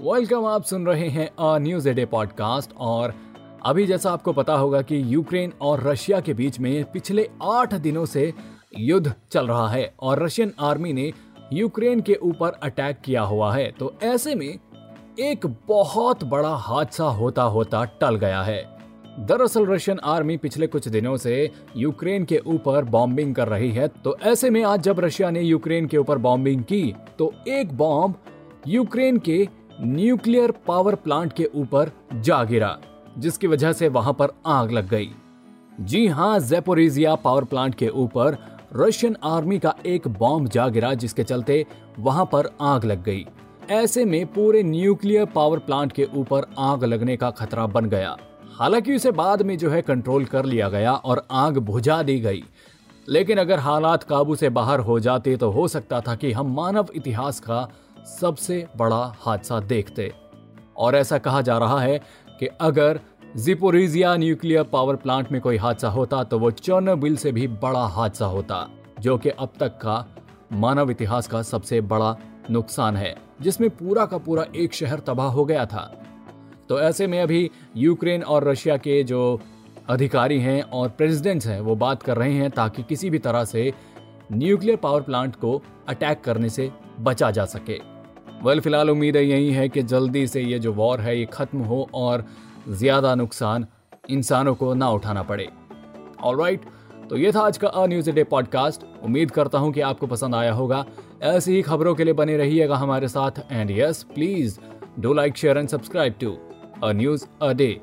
Welcome आप सुन रहे हैं अ न्यूज़ डे पॉडकास्ट और अभी जैसा आपको पता होगा कि यूक्रेन और रशिया के बीच में पिछले आठ दिनों से युद्ध चल रहा है और रशियन आर्मी ने यूक्रेन के ऊपर अटैक किया हुआ है। तो ऐसे में एक बहुत बड़ा हादसा होता होता टल गया है। दरअसल रशियन आर्मी पिछले कुछ दिनों से यूक्रेन के ऊपर बॉम्बिंग कर रही है। तो ऐसे में आज जब रशिया ने यूक्रेन के ऊपर बॉम्बिंग की तो एक बॉम्ब यूक्रेन के न्यूक्लियर पावर प्लांट के ऊपर जा गिरा, जिसकी वजह से वहाँ पर आग लग गई। जी हाँ जेपोरिजिया पावर प्लांट के ऊपर रशियन आर्मी का एक बॉम्ब जा गिरा, जिसके चलते वहाँ पर आग लग गई। ऐसे में पूरे न्यूक्लियर पावर प्लांट के ऊपर आग लगने का खतरा बन गया। हालाँकि उसे बाद में जो है कंट्रोल कर लिया गया और आग बुझा दी गई। लेकिन अगर हालात काबू से बाहर हो जाते तो हो सकता था कि हम मानव इतिहास का सबसे बड़ा हादसा देखते। और ऐसा कहा जा रहा है कि अगर जिपोरिजिया न्यूक्लियर पावर प्लांट में कोई हादसा होता तो वो चर्नोबिल से भी बड़ा हादसा होता, जो कि अब तक का मानव इतिहास का सबसे बड़ा नुकसान है, जिसमें पूरा का पूरा एक शहर तबाह हो गया था। तो ऐसे में अभी यूक्रेन और रशिया के जो अधिकारी हैं और प्रेसिडेंट्स हैं, वो बात कर रहे हैं ताकि किसी भी तरह से न्यूक्लियर पावर प्लांट को अटैक करने से बचा जा सके। वेल फ़िलहाल उम्मीद है यही है कि जल्दी से ये जो वॉर है, ये खत्म हो और ज़्यादा नुकसान इंसानों को ना उठाना पड़े। ऑल राइट तो ये था आज का अ न्यूज़ डे पॉडकास्ट उम्मीद करता हूँ कि आपको पसंद आया होगा। ऐसी ही खबरों के लिए बने रहिएगा हमारे साथ। And yes please do like share and subscribe to a news a day